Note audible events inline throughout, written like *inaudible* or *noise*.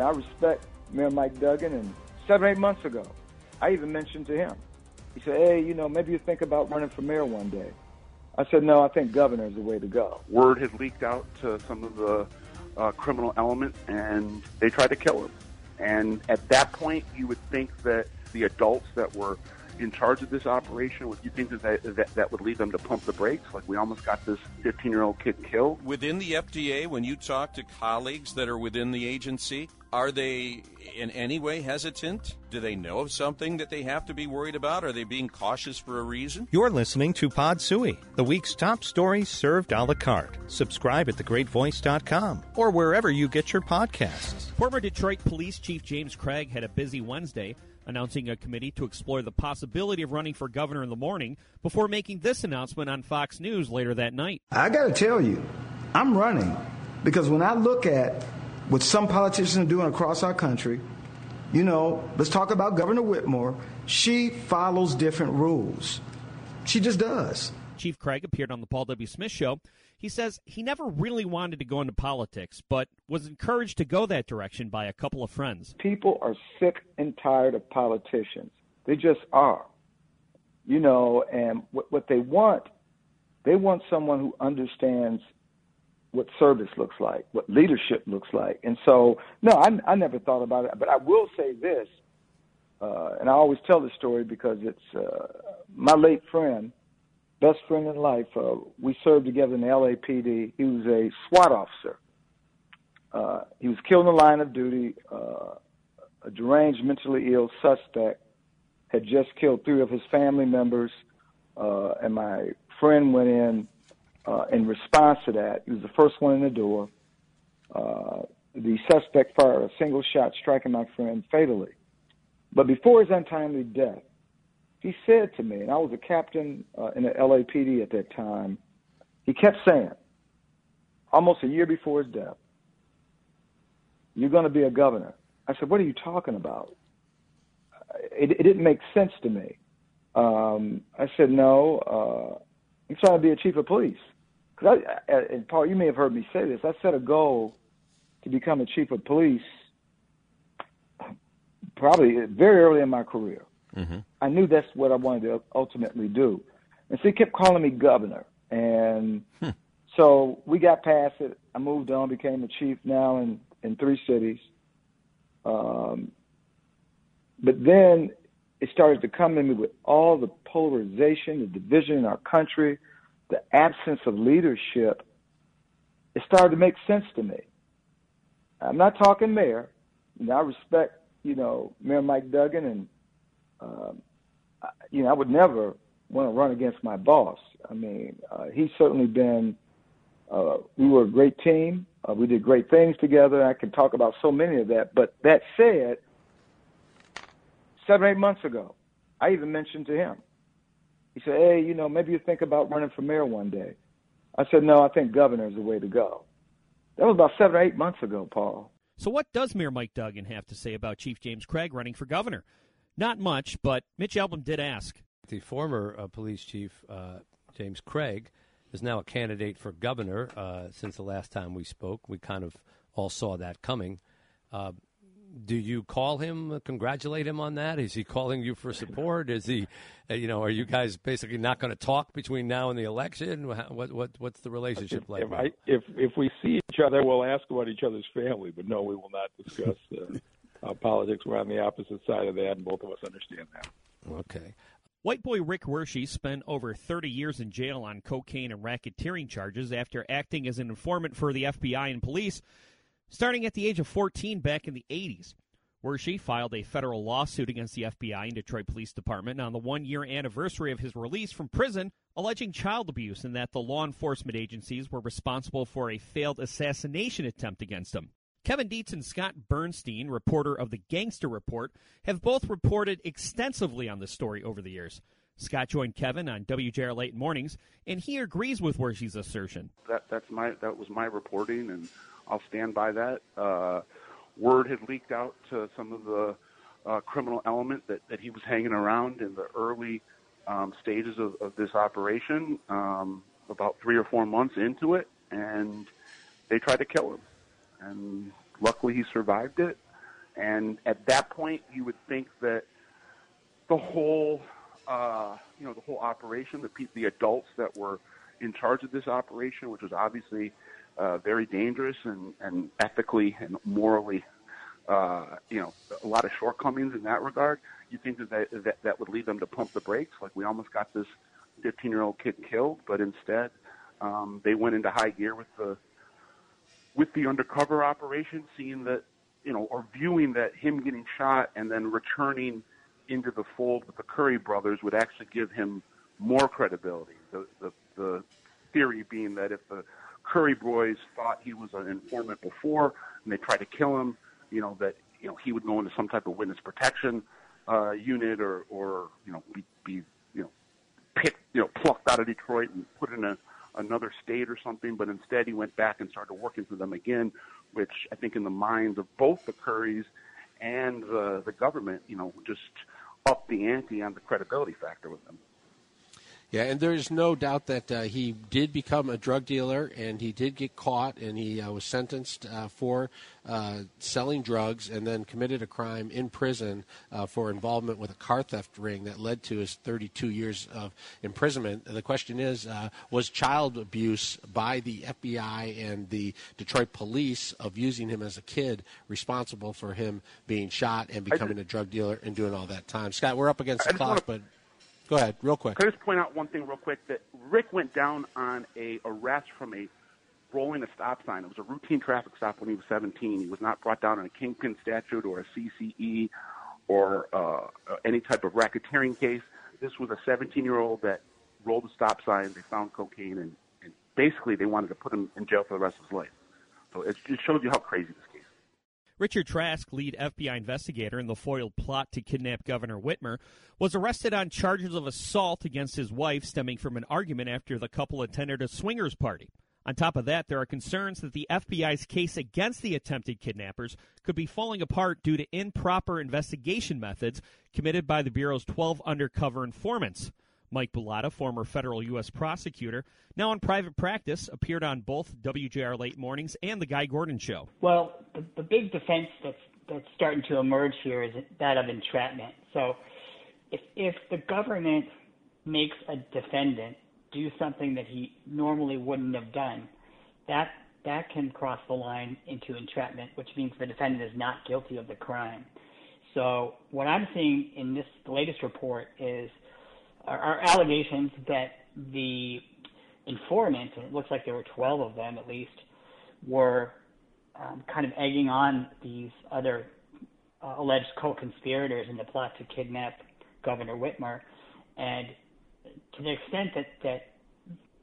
I respect Mayor Mike Duggan, and seven, eight months ago, I even mentioned to him. He said, "Hey, you know, maybe you think about running for mayor one day." I said, "No, I think governor is the way to go." Word had leaked out to some of the uh, criminal element, and they tried to kill him. And at that point, you would think that the adults that were in charge of this operation, would you think that that, that that would lead them to pump the brakes? Like we almost got this 15 year old kid killed. Within the FDA, when you talk to colleagues that are within the agency, are they in any way hesitant? Do they know of something that they have to be worried about? Are they being cautious for a reason? You're listening to Pod Sui, the week's top stories served a la carte. Subscribe at thegreatvoice.com or wherever you get your podcasts. Former Detroit Police Chief James Craig had a busy Wednesday announcing a committee to explore the possibility of running for governor in the morning before making this announcement on Fox News later that night. I got to tell you, I'm running because when I look at what some politicians are doing across our country, you know, let's talk about Governor Whitmer. She follows different rules. She just does. Chief Craig appeared on the Paul W. Smith show. He says he never really wanted to go into politics, but was encouraged to go that direction by a couple of friends. People are sick and tired of politicians. They just are. You know, and what, what they want, they want someone who understands what service looks like, what leadership looks like. And so, no, I, I never thought about it. But I will say this, uh, and I always tell this story because it's uh, my late friend, best friend in life. Uh, we served together in the LAPD. He was a SWAT officer. Uh, he was killed in the line of duty. Uh, a deranged, mentally ill suspect had just killed three of his family members, uh, and my friend went in uh, in response to that, he was the first one in the door. Uh, the suspect fired a single shot, striking my friend fatally. But before his untimely death, he said to me, and I was a captain uh, in the LAPD at that time, he kept saying, almost a year before his death, You're going to be a governor. I said, What are you talking about? It, it didn't make sense to me. Um, I said, No, uh, I'm trying to be a chief of police. Cause I, and Paul, you may have heard me say this. I set a goal to become a chief of police probably very early in my career. Mm-hmm. I knew that's what I wanted to ultimately do. And so he kept calling me governor. And Hmm. so we got past it. I moved on, became a chief now in, in three cities. Um, but then it started to come in me with all the polarization, the division in our country, the absence of leadership. It started to make sense to me. I'm not talking mayor. You know, I respect, you know, Mayor Mike Duggan, and um, you know, I would never want to run against my boss. I mean, uh, he's certainly been. Uh, we were a great team. Uh, we did great things together. I can talk about so many of that. But that said, seven, eight months ago, I even mentioned to him. He said, "Hey, you know, maybe you think about running for mayor one day." I said, "No, I think governor is the way to go." That was about seven or eight months ago, Paul. So, what does Mayor Mike Duggan have to say about Chief James Craig running for governor? Not much, but Mitch Albom did ask. The former uh, police chief, uh, James Craig, is now a candidate for governor. Uh, since the last time we spoke, we kind of all saw that coming. Uh, do you call him, uh, congratulate him on that? Is he calling you for support? Is he, uh, you know, are you guys basically not going to talk between now and the election? What, what, what's the relationship like? if. I, if if we see each other, we'll ask about each other's family, but no, we will not discuss uh, politics. We're on the opposite side of that, and both of us understand that. Okay. White boy Rick Wershe spent over 30 years in jail on cocaine and racketeering charges after acting as an informant for the FBI and police, starting at the age of 14 back in the 80s. Wershe filed a federal lawsuit against the FBI and Detroit Police Department on the one year anniversary of his release from prison, alleging child abuse and that the law enforcement agencies were responsible for a failed assassination attempt against him. Kevin Dietz and Scott Burnstein, reporter of the Gangster Report, have both reported extensively on this story over the years. Scott joined Kevin on WJR Late Mornings, and he agrees with Wershe's assertion. That that's my that was my reporting, and I'll stand by that. Uh, word had leaked out to some of the uh, criminal element that, that he was hanging around in the early um, stages of, of this operation, um, about three or four months into it, and they tried to kill him. And Luckily, he survived it. And at that point, you would think that the whole, uh, you know, the whole operation, the the adults that were in charge of this operation, which was obviously uh, very dangerous and, and ethically and morally, uh, you know, a lot of shortcomings in that regard. You think that, that that that would lead them to pump the brakes? Like we almost got this 15-year-old kid killed, but instead um, they went into high gear with the with the undercover operation, seeing that you know, or viewing that him getting shot and then returning into the fold with the Curry brothers would actually give him more credibility. The the, the theory being that if the Curry boys thought he was an informant before and they tried to kill him, you know, that you know he would go into some type of witness protection uh, unit or or you know be, be you know picked you know plucked out of Detroit and put in a another state or something, but instead he went back and started working for them again, which I think in the minds of both the Currys and the the government, you know, just upped the ante on the credibility factor with them. Yeah, and there's no doubt that uh, he did become a drug dealer, and he did get caught, and he uh, was sentenced uh, for uh, selling drugs, and then committed a crime in prison uh, for involvement with a car theft ring that led to his 32 years of imprisonment. The question is, uh, was child abuse by the FBI and the Detroit police of using him as a kid responsible for him being shot and becoming a drug dealer and doing all that time? Scott, we're up against the clock, but Go ahead, real quick. Can I just point out one thing real quick? That Rick went down on a arrest from a rolling a stop sign. It was a routine traffic stop when he was 17. He was not brought down on a kingpin statute or a CCE or uh, any type of racketeering case. This was a 17-year-old that rolled a stop sign. They found cocaine, and, and basically they wanted to put him in jail for the rest of his life. So it just shows you how crazy this Richard Trask, lead FBI investigator in the foiled plot to kidnap Governor Whitmer, was arrested on charges of assault against his wife stemming from an argument after the couple attended a swingers party. On top of that, there are concerns that the FBI's case against the attempted kidnappers could be falling apart due to improper investigation methods committed by the Bureau's 12 undercover informants. Mike Bullotta, former federal U.S. prosecutor, now in private practice, appeared on both WJR Late Mornings and The Guy Gordon Show. Well, the, the big defense that's, that's starting to emerge here is that of entrapment. So if, if the government makes a defendant do something that he normally wouldn't have done, that that can cross the line into entrapment, which means the defendant is not guilty of the crime. So what I'm seeing in this latest report is are allegations that the informants, and it looks like there were 12 of them at least, were um, kind of egging on these other uh, alleged co-conspirators in the plot to kidnap Governor Whitmer, and to the extent that that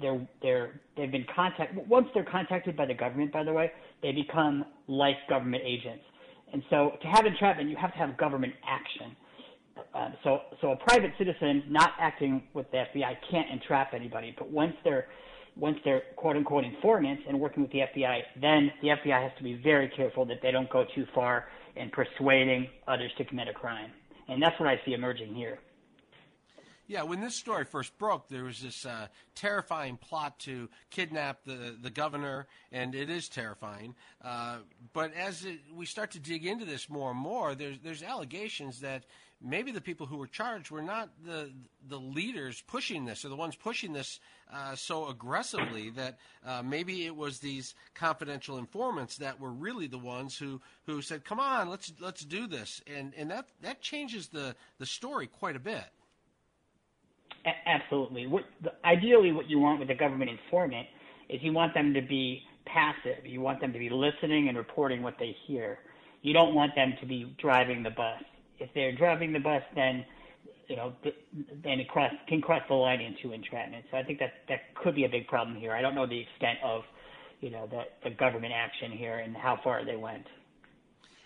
they're they're they've been contacted once they're contacted by the government, by the way, they become like government agents, and so to have entrapment, you have to have government action. Uh, so, so a private citizen not acting with the FBI can't entrap anybody. But once they're once they're quote unquote informants and working with the FBI, then the FBI has to be very careful that they don't go too far in persuading others to commit a crime. And that's what I see emerging here. Yeah, when this story first broke, there was this uh, terrifying plot to kidnap the, the governor, and it is terrifying. Uh, but as it, we start to dig into this more and more, there's, there's allegations that maybe the people who were charged were not the the leaders pushing this or the ones pushing this uh, so aggressively that uh, maybe it was these confidential informants that were really the ones who, who said, "Come on, let's let's do this," and and that that changes the the story quite a bit. Absolutely. What, ideally, what you want with a government informant is you want them to be passive. You want them to be listening and reporting what they hear. You don't want them to be driving the bus if they're driving the bus, then you know, then it cross can cross the line into entrapment. So I think that that could be a big problem here. I don't know the extent of, you know, the the government action here and how far they went.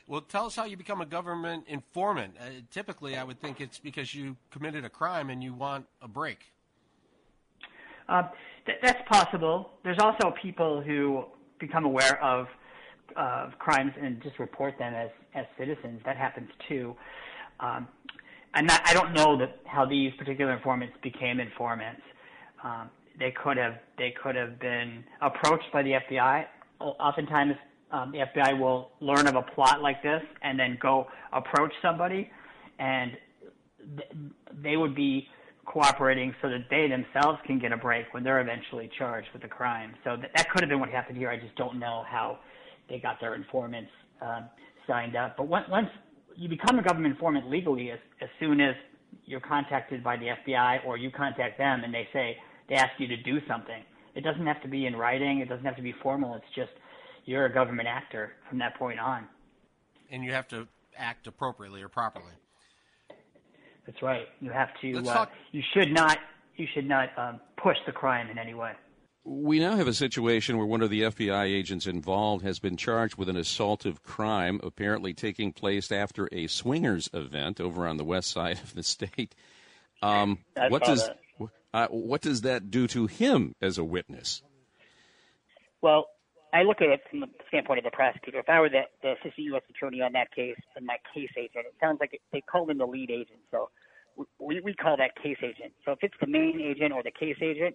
Well, tell us how you become a government informant. Uh, typically, I would think it's because you committed a crime and you want a break. Uh, th- that's possible. There's also people who become aware of uh, crimes and just report them as as citizens. That happens too. Um, not, I don't know that how these particular informants became informants. Um, they could have they could have been approached by the FBI. Oftentimes, um, the FBI will learn of a plot like this and then go approach somebody, and th- they would be cooperating so that they themselves can get a break when they're eventually charged with a crime. So that, that could have been what happened here. I just don't know how they got their informants um, signed up. But once, once you become a government informant legally, as, as soon as you're contacted by the FBI or you contact them and they say they ask you to do something, it doesn't have to be in writing. It doesn't have to be formal. It's just you're a government actor from that point on. And you have to act appropriately or properly. That's right. You have to. Let's Uh, talk- you should not. You should not um, push the crime in any way. We now have a situation where one of the FBI agents involved has been charged with an assaultive crime, apparently taking place after a swingers event over on the west side of the state. Um, I what saw does that. uh, what does that do to him as a witness? Well, I look at it from the standpoint of the prosecutor. If I were the, the assistant U.S. attorney on that case and my case agent, it sounds like it, they called him the lead agent. So we, we call that case agent. So if it's the main agent or the case agent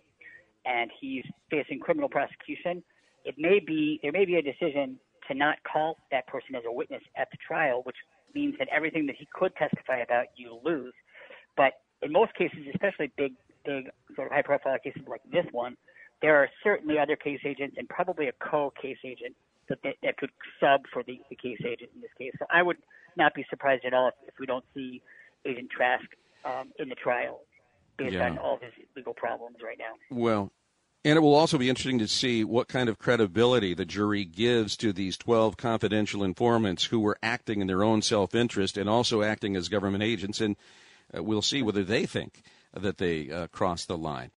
and he's facing criminal prosecution, it may be there may be a decision to not call that person as a witness at the trial, which means that everything that he could testify about you lose. But in most cases, especially big, big sort of high-profile cases like this one, there are certainly other case agents and probably a co-case agent that, that, that could sub for the, the case agent in this case. So I would not be surprised at all if, if we don't see Agent Trask um, in the trial based Yeah. on all his legal problems right now. Well, and it will also be interesting to see what kind of credibility the jury gives to these 12 confidential informants who were acting in their own self interest and also acting as government agents. And uh, we'll see whether they think that they uh, crossed the line.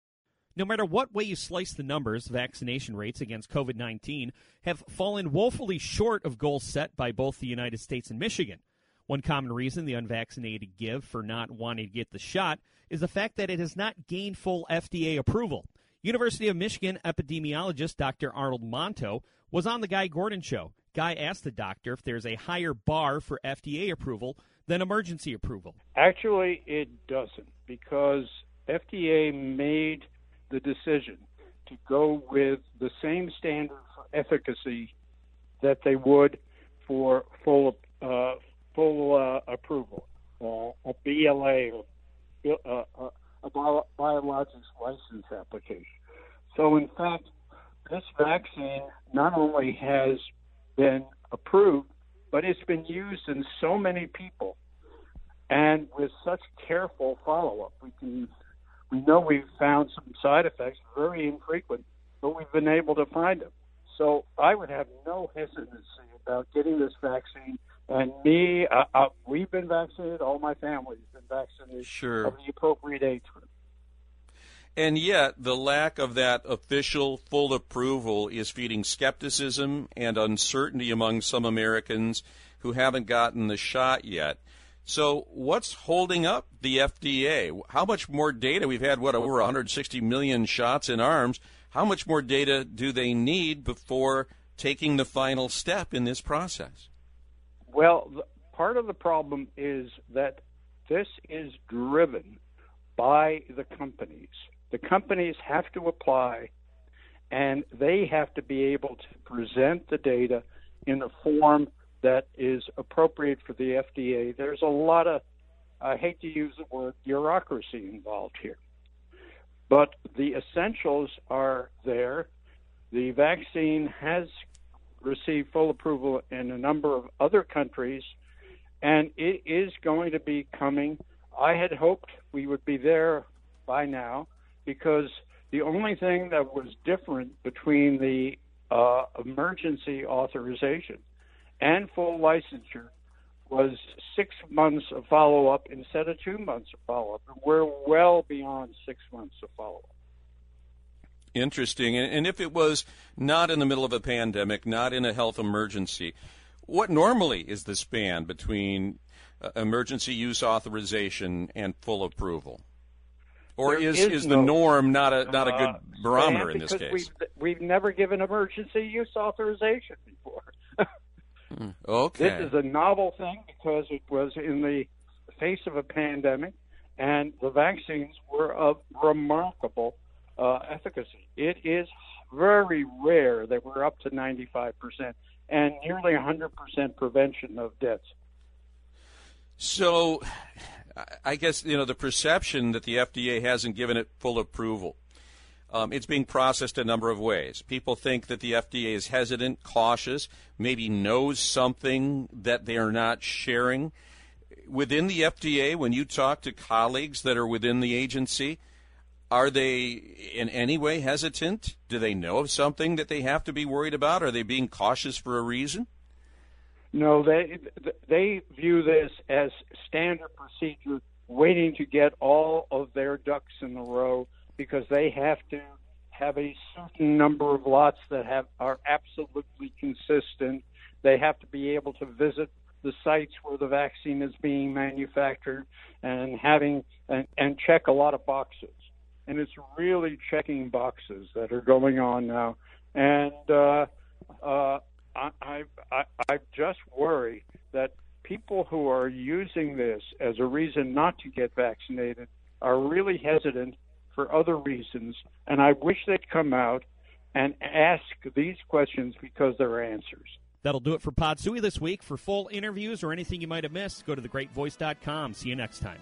No matter what way you slice the numbers, vaccination rates against COVID 19 have fallen woefully short of goals set by both the United States and Michigan. One common reason the unvaccinated give for not wanting to get the shot is the fact that it has not gained full FDA approval. University of Michigan epidemiologist Dr. Arnold Monto was on the Guy Gordon show. Guy asked the doctor if there's a higher bar for FDA approval than emergency approval. Actually, it doesn't because FDA made the decision to go with the same standard for efficacy that they would for full uh, full uh, approval, uh, a BLA, or, uh, uh, a bio- biologics license application. So, in fact, this vaccine not only has been approved, but it's been used in so many people and with such careful follow-up, we can we know we've found some side effects, very infrequent, but we've been able to find them. So I would have no hesitancy about getting this vaccine. And me, uh, uh, we've been vaccinated. All my family's been vaccinated Sure. of the appropriate age it. And yet, the lack of that official full approval is feeding skepticism and uncertainty among some Americans who haven't gotten the shot yet. So, what's holding up the FDA? How much more data? We've had, what, over 160 million shots in arms. How much more data do they need before taking the final step in this process? Well, the, part of the problem is that this is driven by the companies. The companies have to apply and they have to be able to present the data in a form that is appropriate for the FDA. There's a lot of, I hate to use the word bureaucracy involved here, but the essentials are there. The vaccine has received full approval in a number of other countries, and it is going to be coming. I had hoped we would be there by now because the only thing that was different between the uh, emergency authorization and full licensure was six months of follow up instead of two months of follow up. We're well beyond six months of follow up. Interesting. And, if it was not in the middle of a pandemic, not in a health emergency, what normally is the span between uh, emergency use authorization and full approval? Or There is, is is the norm not a not a good uh, barometer in this because case? We've, we've never given emergency use authorization before. *laughs* Okay. This is a novel thing because it was in the face of a pandemic, and the vaccines were of remarkable uh, efficacy. It is very rare that we're up to 95%. and nearly 100% prevention of deaths. So, I guess you know the perception that the FDA hasn't given it full approval. Um, it's being processed a number of ways. People think that the FDA is hesitant, cautious, maybe knows something that they are not sharing. Within the FDA, when you talk to colleagues that are within the agency, are they in any way hesitant? Do they know of something that they have to be worried about? Are they being cautious for a reason? No, they they view this as standard procedure, waiting to get all of their ducks in a row because they have to have a certain number of lots that have are absolutely consistent. They have to be able to visit the sites where the vaccine is being manufactured and having and, and check a lot of boxes. And it's really checking boxes that are going on now. And uh, uh, I, I, I, I just worry that people who are using this as a reason not to get vaccinated are really hesitant for other reasons, and I wish they'd come out and ask these questions because there are answers. That'll do it for Pod Sui this week. For full interviews or anything you might have missed, go to thegreatvoice.com. See you next time.